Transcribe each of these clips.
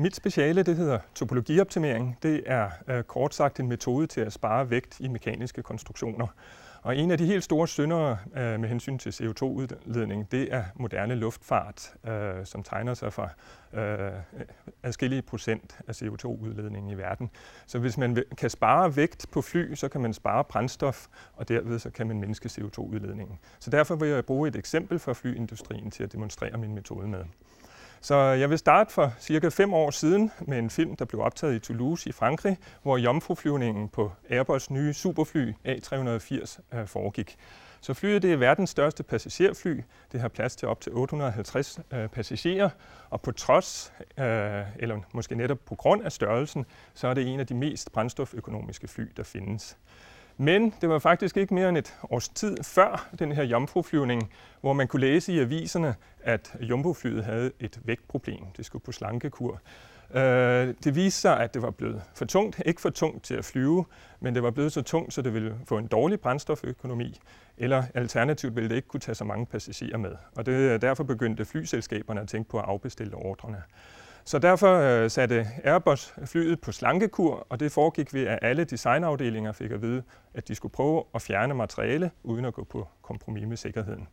Mit speciale det hedder topologioptimering. Det er øh, kort sagt en metode til at spare vægt i mekaniske konstruktioner. Og en af de helt store syndere øh, med hensyn til CO2-udledning, det er moderne luftfart, øh, som tegner sig for øh, adskillige procent af CO2-udledningen i verden. Så hvis man kan spare vægt på fly, så kan man spare brændstof, og derved så kan man mindske CO2-udledningen. Så derfor vil jeg bruge et eksempel fra flyindustrien til at demonstrere min metode med. Så jeg vil starte for cirka fem år siden med en film, der blev optaget i Toulouse i Frankrig, hvor jomfruflyvningen på Airbus nye superfly A380 øh, foregik. Så flyet det er verdens største passagerfly. Det har plads til op til 850 øh, passagerer, og på trods, øh, eller måske netop på grund af størrelsen, så er det en af de mest brændstoføkonomiske fly, der findes. Men det var faktisk ikke mere end et års tid før den her jomfruflyvning, hvor man kunne læse i aviserne, at jumboflyet havde et vægtproblem. Det skulle på slankekur. Øh, det viste sig, at det var blevet for tungt, ikke for tungt til at flyve, men det var blevet så tungt, så det ville få en dårlig brændstoføkonomi, eller alternativt ville det ikke kunne tage så mange passagerer med. Og det, derfor begyndte flyselskaberne at tænke på at afbestille ordrene. Så derfor øh, satte Airbus flyet på slankekur, og det foregik ved, at alle designafdelinger fik at vide, at de skulle prøve at fjerne materiale, uden at gå på kompromis med sikkerheden.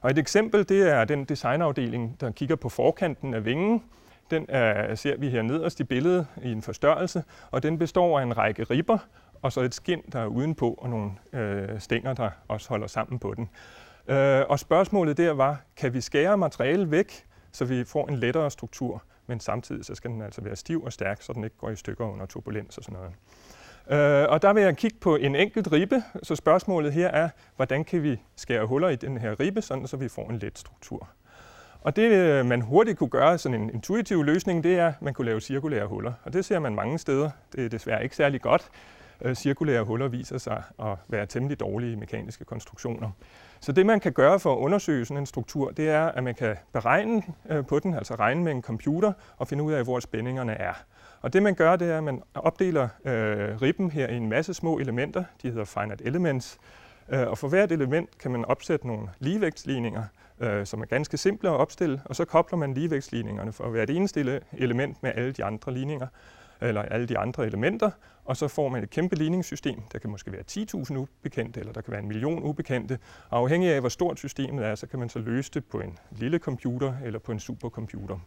Og et eksempel, det er den designafdeling, der kigger på forkanten af vingen. Den er, ser vi her nederst i billedet i en forstørrelse, og den består af en række ribber, og så et skind, der er udenpå, og nogle øh, stænger, der også holder sammen på den. Øh, og spørgsmålet der var, kan vi skære materiale væk, så vi får en lettere struktur? Men samtidig så skal den altså være stiv og stærk, så den ikke går i stykker under turbulens og sådan noget. Øh, og der vil jeg kigge på en enkelt ribbe, så spørgsmålet her er, hvordan kan vi skære huller i den her ribbe, sådan så vi får en let struktur. Og det, øh, man hurtigt kunne gøre, sådan en intuitiv løsning, det er, at man kunne lave cirkulære huller. Og det ser man mange steder. Det er desværre ikke særlig godt. Øh, cirkulære huller viser sig at være temmelig dårlige mekaniske konstruktioner. Så det, man kan gøre for at undersøge sådan en struktur, det er, at man kan beregne øh, på den, altså regne med en computer, og finde ud af, hvor spændingerne er. Og det, man gør, det er, at man opdeler øh, ribben her i en masse små elementer. De hedder finite elements. Øh, og for hvert element kan man opsætte nogle ligevægtsligninger, øh, som er ganske simple at opstille, og så kobler man ligevægtsligningerne for hvert eneste element med alle de andre ligninger eller alle de andre elementer, og så får man et kæmpe ligningssystem. Der kan måske være 10.000 ubekendte, eller der kan være en million ubekendte. Afhængig af, hvor stort systemet er, så kan man så løse det på en lille computer eller på en supercomputer.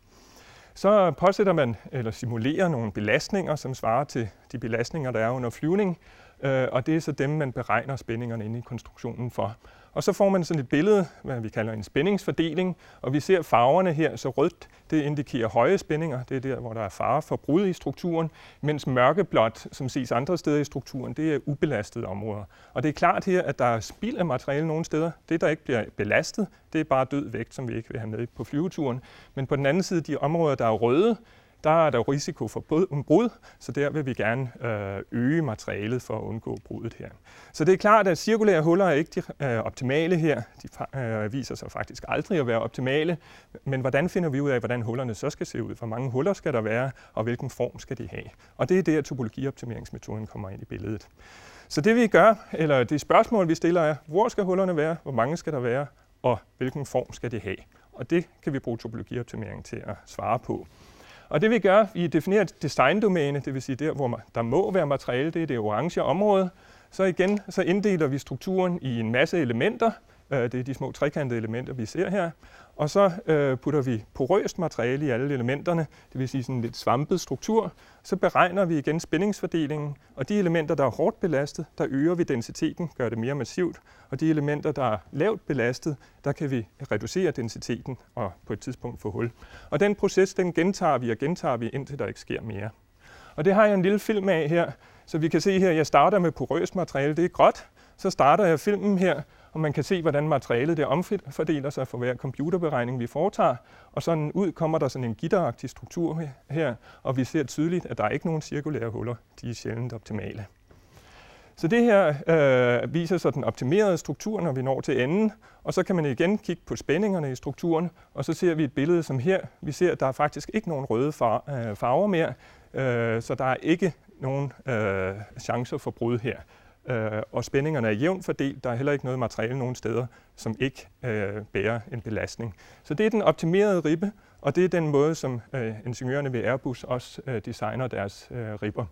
Så påsætter man eller simulerer nogle belastninger, som svarer til de belastninger, der er under flyvning, øh, og det er så dem, man beregner spændingerne inde i konstruktionen for. Og så får man sådan et billede, hvad vi kalder en spændingsfordeling, og vi ser farverne her, så rødt det indikerer høje spændinger, det er der, hvor der er fare for brud i strukturen, mens mørkeblåt, som ses andre steder i strukturen, det er ubelastede områder. Og det er klart her, at der er spild af materiale nogle steder. Det, der ikke bliver belastet, det er bare død vægt, som vi ikke vil have med på flyveturen. Men på den anden side, de områder, der er røde, der er der risiko for brud, så der vil vi gerne øh, øge materialet for at undgå bruddet her. Så det er klart, at cirkulære huller er ikke de øh, optimale her. De øh, viser sig faktisk aldrig at være optimale. Men hvordan finder vi ud af, hvordan hullerne så skal se ud? Hvor mange huller skal der være, og hvilken form skal de have? Og det er der, topologioptimeringsmetoden kommer ind i billedet. Så det vi gør, eller det spørgsmål, vi stiller er, hvor skal hullerne være, hvor mange skal der være, og hvilken form skal de have? Og det kan vi bruge topologioptimering til at svare på. Og det vi gør, vi definerer et designdomæne, det vil sige der, hvor der må være materiale, det er det orange område. Så igen, så inddeler vi strukturen i en masse elementer, Øh, det er de små trekantede elementer, vi ser her. Og så øh, putter vi porøst materiale i alle elementerne, det vil sige sådan en lidt svampet struktur. Så beregner vi igen spændingsfordelingen, og de elementer, der er hårdt belastet, der øger vi densiteten, gør det mere massivt. Og de elementer, der er lavt belastet, der kan vi reducere densiteten og på et tidspunkt få hul. Og den proces, den gentager vi og gentager vi, indtil der ikke sker mere. Og det har jeg en lille film af her, så vi kan se her, at jeg starter med porøst materiale, det er gråt. Så starter jeg filmen her, og man kan se, hvordan materialet det omfordeler sig for hver computerberegning, vi foretager. Og sådan ud kommer der sådan en gitteragtig struktur her, og vi ser tydeligt, at der er ikke nogen cirkulære huller. De er sjældent optimale. Så det her øh, viser så den optimerede struktur, når vi når til enden, og så kan man igen kigge på spændingerne i strukturen, og så ser vi et billede som her. Vi ser, at der er faktisk ikke nogen røde øh, farver mere, øh, så der er ikke nogen øh, chancer for brud her øh, og spændingerne er jævnt fordelt. Der er heller ikke noget materiale nogen steder, som ikke øh, bærer en belastning. Så det er den optimerede ribbe, Og det er den måde, som øh, ingeniørerne ved Airbus også øh, designer deres øh, ribber.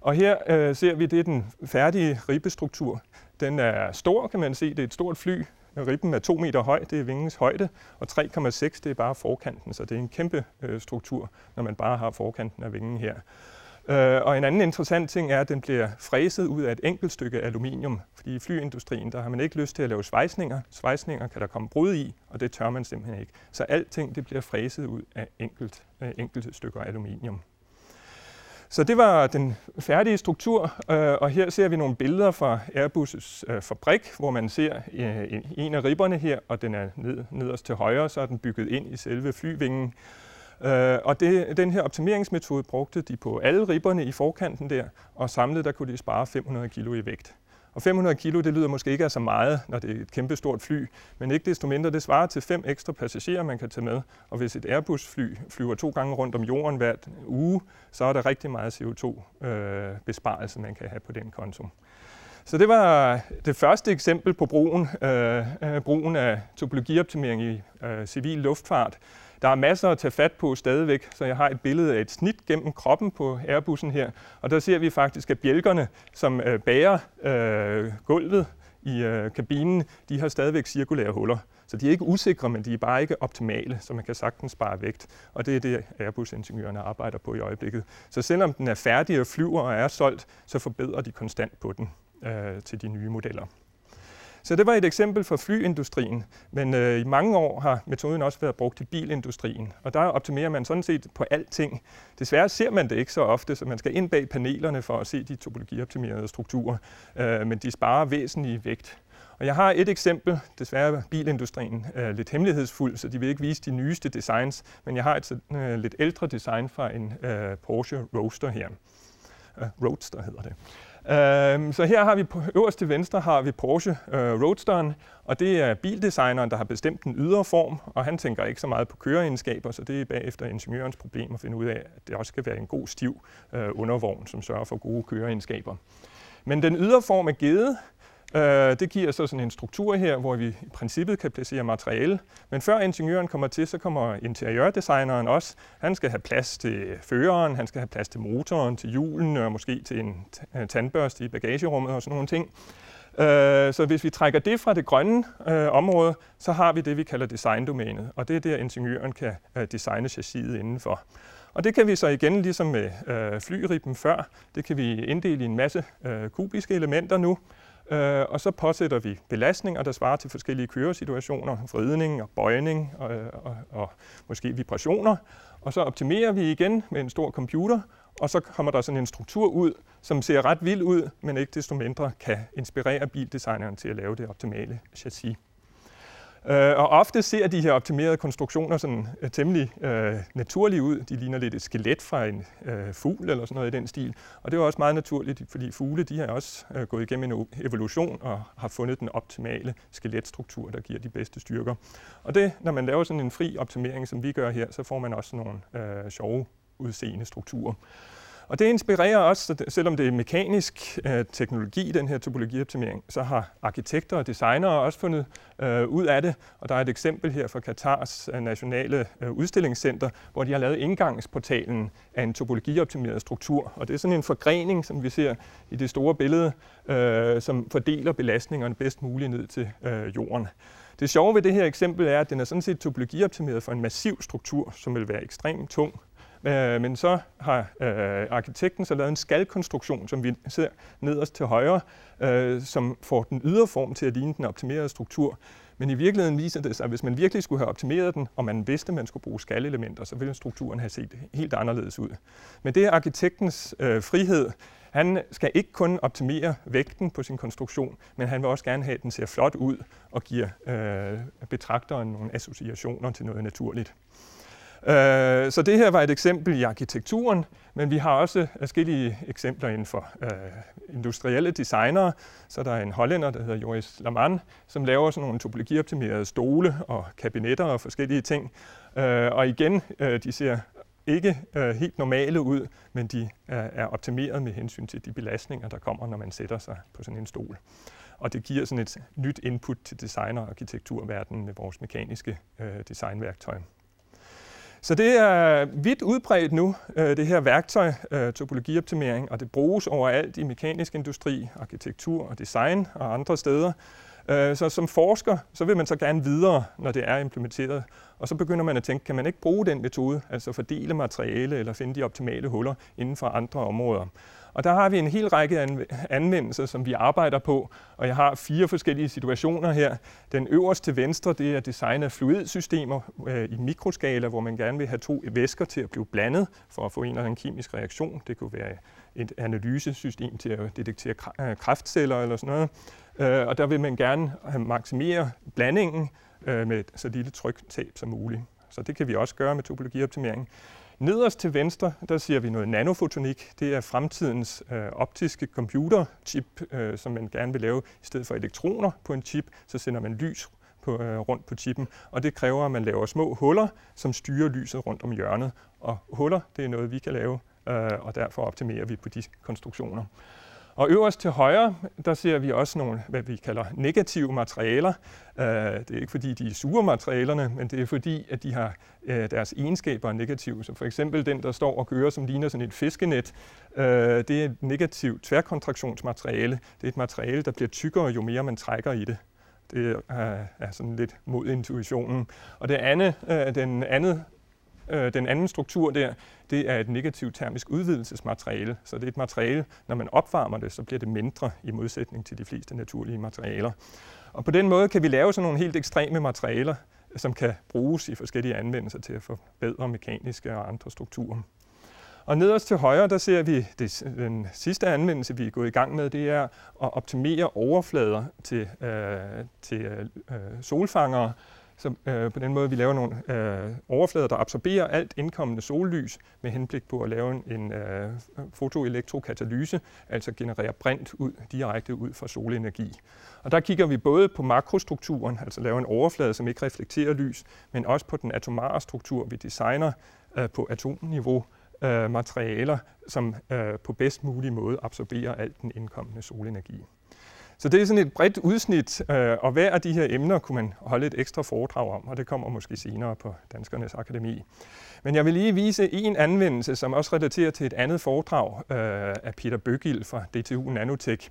Og her øh, ser vi, det er den færdige ribbestruktur. Den er stor, kan man se. Det er et stort fly. Ribben er 2 meter høj, det er vingens højde, og 3,6 det er bare forkanten, så det er en kæmpe øh, struktur, når man bare har forkanten af vingen her. Øh, og en anden interessant ting er, at den bliver fræset ud af et enkelt stykke aluminium, fordi i flyindustrien, der har man ikke lyst til at lave svejsninger. Svejsninger kan der komme brud i, og det tør man simpelthen ikke. Så alting det bliver fræset ud af enkelt, øh, enkelte stykker aluminium. Så det var den færdige struktur, øh, og her ser vi nogle billeder fra Airbus' øh, fabrik, hvor man ser øh, en af ribberne her, og den er ned, nederst til højre, så er den bygget ind i selve flyvingen. Øh, Og det, den her optimeringsmetode brugte de på alle ribberne i forkanten der, og samlet der kunne de spare 500 kg i vægt. Og 500 kilo, det lyder måske ikke af så meget, når det er et kæmpe stort fly, men ikke desto mindre, det svarer til fem ekstra passagerer, man kan tage med. Og hvis et Airbus-fly flyver to gange rundt om jorden hvert uge, så er der rigtig meget CO2-besparelse, øh, man kan have på den konto. Så det var det første eksempel på brugen, øh, øh brugen af topologioptimering i øh, civil luftfart. Der er masser at tage fat på stadigvæk, så jeg har et billede af et snit gennem kroppen på Airbussen her, og der ser vi faktisk, at bjælkerne, som øh, bærer øh, gulvet i øh, kabinen, de har stadigvæk cirkulære huller. Så de er ikke usikre, men de er bare ikke optimale, så man kan sagtens spare vægt. Og det er det, Airbus-ingeniørerne arbejder på i øjeblikket. Så selvom den er færdig og flyver og er solgt, så forbedrer de konstant på den øh, til de nye modeller. Så det var et eksempel for flyindustrien, men øh, i mange år har metoden også været brugt i bilindustrien, og der optimerer man sådan set på alting. Desværre ser man det ikke så ofte, så man skal ind bag panelerne for at se de topologioptimerede strukturer, øh, men de sparer væsentlig vægt. Og jeg har et eksempel, desværre er bilindustrien øh, lidt hemmelighedsfuld, så de vil ikke vise de nyeste designs, men jeg har et øh, lidt ældre design fra en øh, Porsche Roadster her. Uh, Roadster hedder det. Øhm, så her har vi på øverst til venstre har vi Porsche øh, Roadsteren, og det er bildesigneren, der har bestemt den ydre form, og han tænker ikke så meget på køreegenskaber, så det er bagefter ingeniørens problem at finde ud af, at det også skal være en god stiv øh, undervogn, som sørger for gode køreegenskaber. Men den ydre form er givet, Øh, det giver så sådan en struktur her, hvor vi i princippet kan placere materiale. Men før ingeniøren kommer til, så kommer interiørdesigneren også. Han skal have plads til føreren, han skal have plads til motoren, til hjulen og måske til en tandbørste i bagagerummet og sådan nogle ting. Øh, så hvis vi trækker det fra det grønne øh, område, så har vi det, vi kalder designdomænet. Og det er der, ingeniøren kan øh, designe chassiset indenfor. Og det kan vi så igen, ligesom med øh, flyribben før, det kan vi inddele i en masse øh, kubiske elementer nu. Øh, og så påsætter vi belastninger, der svarer til forskellige køresituationer, vridning og bøjning og, og, og måske vibrationer. Og så optimerer vi igen med en stor computer, og så kommer der sådan en struktur ud, som ser ret vild ud, men ikke desto mindre kan inspirere bildesigneren til at lave det optimale chassis. Øh, og ofte ser de her optimerede konstruktioner sådan øh, temmelig øh, naturlige ud. De ligner lidt et skelet fra en øh, fugl eller sådan noget i den stil. Og det er også meget naturligt, fordi fugle de har også øh, gået igennem en evolution og har fundet den optimale skeletstruktur, der giver de bedste styrker. Og det, når man laver sådan en fri optimering, som vi gør her, så får man også nogle øh, sjove udseende strukturer. Og det inspirerer også, selvom det er mekanisk øh, teknologi, den her topologioptimering, så har arkitekter og designere også fundet øh, ud af det. Og der er et eksempel her fra Katars øh, nationale øh, udstillingscenter, hvor de har lavet indgangsportalen af en topologioptimeret struktur. Og det er sådan en forgrening, som vi ser i det store billede, øh, som fordeler belastningerne bedst muligt ned til øh, jorden. Det sjove ved det her eksempel er, at den er sådan set topologioptimeret for en massiv struktur, som vil være ekstremt tung Øh, men så har øh, arkitekten så lavet en skalkonstruktion, som vi ser nederst til højre, øh, som får den ydre form til at ligne den optimerede struktur. Men i virkeligheden viser det sig, at hvis man virkelig skulle have optimeret den, og man vidste, at man skulle bruge skalelementer, så ville strukturen have set helt anderledes ud. Men det er arkitektens øh, frihed. Han skal ikke kun optimere vægten på sin konstruktion, men han vil også gerne have, at den ser flot ud og giver øh, betragteren nogle associationer til noget naturligt. Øh, så det her var et eksempel i arkitekturen, men vi har også forskellige eksempler inden for øh, industrielle designere. Så der er en hollænder, der hedder Joris Laman, som laver sådan nogle topologioptimerede stole og kabinetter og forskellige ting. Øh, og igen, øh, de ser ikke øh, helt normale ud, men de er, er optimeret med hensyn til de belastninger, der kommer, når man sætter sig på sådan en stol. Og det giver sådan et nyt input til design- og arkitekturverdenen med vores mekaniske øh, designværktøj. Så det er vidt udbredt nu, øh, det her værktøj, øh, topologioptimering, og det bruges overalt i mekanisk industri, arkitektur og design og andre steder. Øh, så som forsker, så vil man så gerne videre, når det er implementeret. Og så begynder man at tænke, kan man ikke bruge den metode, altså fordele materiale eller finde de optimale huller inden for andre områder. Og der har vi en hel række anvendelser, som vi arbejder på, og jeg har fire forskellige situationer her. Den øverste til venstre, det er design af fluidsystemer øh, i mikroskala, hvor man gerne vil have to væsker til at blive blandet for at få en eller anden kemisk reaktion. Det kunne være et analysesystem til at detektere kraftceller øh, kræftceller eller sådan noget. Øh, og der vil man gerne maksimere blandingen øh, med så lille tryktab som muligt. Så det kan vi også gøre med topologioptimering. Nederst til venstre, der ser vi noget nanofotonik. Det er fremtidens øh, optiske computerchip, øh, som man gerne vil lave i stedet for elektroner på en chip. Så sender man lys på, øh, rundt på chippen, og det kræver, at man laver små huller, som styrer lyset rundt om hjørnet. Og huller, det er noget, vi kan lave, øh, og derfor optimerer vi på de konstruktioner. Og øverst til højre, der ser vi også nogle, hvad vi kalder negative materialer. Øh, det er ikke fordi, de er sure materialerne, men det er fordi, at de har øh, deres egenskaber negative. Så for eksempel den, der står og kører, som ligner sådan et fiskenet, øh, det er et negativt tværkontraktionsmateriale. Det er et materiale, der bliver tykkere, jo mere man trækker i det. Det er sådan lidt mod intuitionen. Og det andet, den andet Øh, den anden struktur der, det er et negativt termisk udvidelsesmateriale. Så det er et materiale, når man opvarmer det, så bliver det mindre i modsætning til de fleste naturlige materialer. Og på den måde kan vi lave sådan nogle helt ekstreme materialer, som kan bruges i forskellige anvendelser til at forbedre mekaniske og andre strukturer. Og nederst til højre, der ser vi det, den sidste anvendelse, vi er gået i gang med, det er at optimere overflader til, øh, til øh, solfangere, så øh, på den måde, vi laver nogle øh, overflader, der absorberer alt indkommende sollys med henblik på at lave en øh, fotoelektrokatalyse, altså generere brint ud, direkte ud fra solenergi. Og der kigger vi både på makrostrukturen, altså lave en overflade, som ikke reflekterer lys, men også på den atomare struktur, vi designer øh, på atomniveau, øh, materialer, som øh, på bedst mulig måde absorberer alt den indkommende solenergi. Så det er sådan et bredt udsnit, øh, og hver af de her emner kunne man holde et ekstra foredrag om, og det kommer måske senere på Danskernes Akademi. Men jeg vil lige vise en anvendelse, som også relaterer til et andet foredrag øh, af Peter Bøgild fra DTU Nanotech.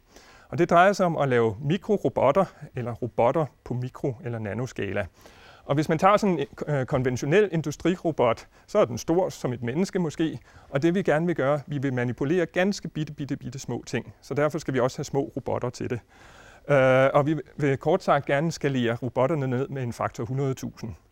Og det drejer sig om at lave mikrorobotter, eller robotter på mikro- eller nanoskala. Og hvis man tager sådan en øh, konventionel industrirobot, så er den stor som et menneske måske, og det vi gerne vil gøre, vi vil manipulere ganske bitte, bitte, bitte små ting. Så derfor skal vi også have små robotter til det. Øh, og vi vil kort sagt gerne skalere robotterne ned med en faktor 100.000.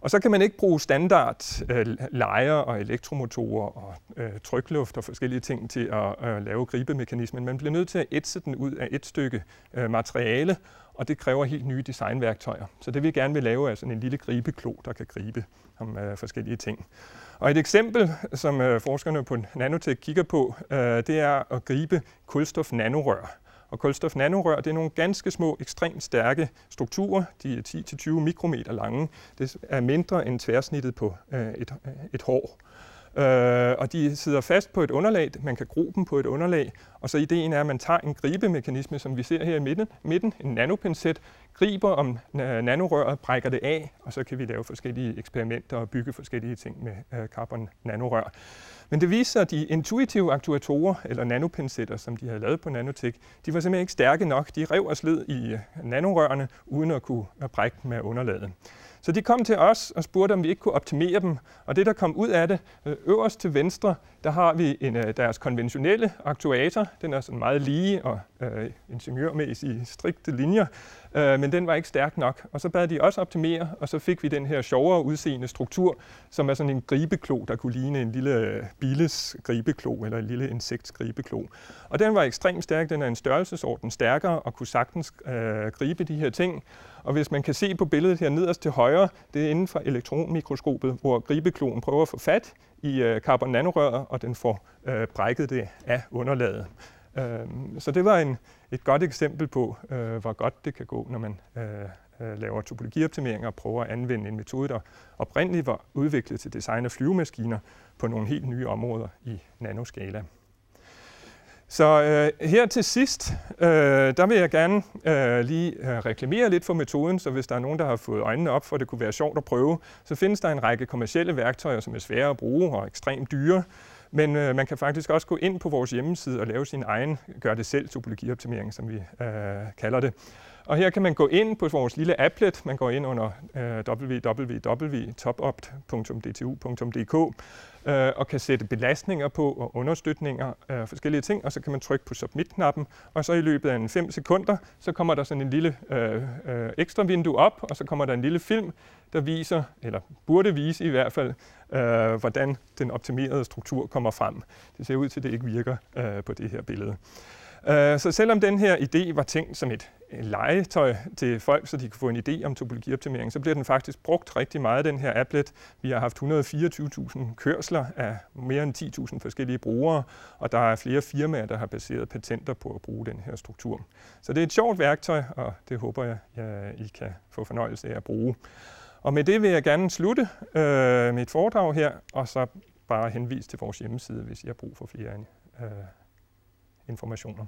Og så kan man ikke bruge standard øh, lejer og elektromotorer og øh, trykluft og forskellige ting til at øh, lave gribemekanismen. Man bliver nødt til at ætse den ud af et stykke øh, materiale, og det kræver helt nye designværktøjer. Så det vi gerne vil lave er sådan en lille gribeklo, der kan gribe om øh, forskellige ting. Og et eksempel, som øh, forskerne på Nanotech kigger på, øh, det er at gribe kulstof nanorør. Og kulstof nanorør, det er nogle ganske små, ekstremt stærke strukturer. De er 10-20 mikrometer lange. Det er mindre end tværsnittet på øh, et, øh, et hår. Øh, og de sidder fast på et underlag. Man kan gro dem på et underlag. Og så ideen er, at man tager en gribemekanisme, som vi ser her i midten, midten en nanopincet, griber om øh, nanorøret, brækker det af, og så kan vi lave forskellige eksperimenter og bygge forskellige ting med øh, carbon nanorør. Men det viser sig, at de intuitive aktuatorer, eller nanopincetter, som de havde lavet på Nanotech, de var simpelthen ikke stærke nok. De rev og sled i øh, nanorørene, uden at kunne øh, brække med underlaget. Så de kom til os og spurgte, om vi ikke kunne optimere dem. Og det, der kom ud af det, øh, øverst til venstre, der har vi en, øh, deres konventionelle aktuator. Den er sådan meget lige og øh, ingeniørmæssige strikte linjer, øh, men den var ikke stærk nok. Og så bad de også optimere, og så fik vi den her sjovere udseende struktur, som er sådan en gribeklo, der kunne ligne en lille øh, billes gribeklo eller en lille insekts gribeklo. Og den var ekstremt stærk. Den er en størrelsesorden stærkere og kunne sagtens øh, gribe de her ting. Og hvis man kan se på billedet her nederst til højre, det er inden for elektronmikroskopet, hvor gribekloen prøver at få fat i øh, carbon nanorøret, og den får øh, brækket det af underlaget. Øh, så det var en, et godt eksempel på, øh, hvor godt det kan gå, når man øh, øh laver topologioptimering og prøver at anvende en metode, der oprindeligt var udviklet til design af flyvemaskiner på nogle helt nye områder i nanoskala. Så øh, her til sidst, øh, der vil jeg gerne øh, lige øh, reklamere lidt for metoden, så hvis der er nogen, der har fået øjnene op for, at det kunne være sjovt at prøve, så findes der en række kommercielle værktøjer, som er svære at bruge og ekstremt dyre. Men øh, man kan faktisk også gå ind på vores hjemmeside og lave sin egen gør det selv topologioptimering, som vi øh, kalder det. Og her kan man gå ind på vores lille applet. Man går ind under øh, www.topopt.dtu.dk øh, og kan sætte belastninger på og understøtninger øh, forskellige ting, og så kan man trykke på submit-knappen, og så i løbet af en 5 sekunder, så kommer der sådan en lille øh, øh, ekstra vindue op, og så kommer der en lille film, der viser, eller burde vise i hvert fald, øh, hvordan den optimerede struktur kommer frem. Det ser ud til, at det ikke virker øh, på det her billede. Øh, så selvom den her idé var tænkt som et Øh, legetøj til folk, så de kan få en idé om topologioptimering, så bliver den faktisk brugt rigtig meget, den her applet. Vi har haft 124.000 kørsler af mere end 10.000 forskellige brugere, og der er flere firmaer, der har baseret patenter på at bruge den her struktur. Så det er et sjovt værktøj, og det håber jeg, I kan få fornøjelse af at bruge. Og med det vil jeg gerne slutte øh, mit foredrag her, og så bare henvise til vores hjemmeside, hvis I har brug for flere øh, informationer.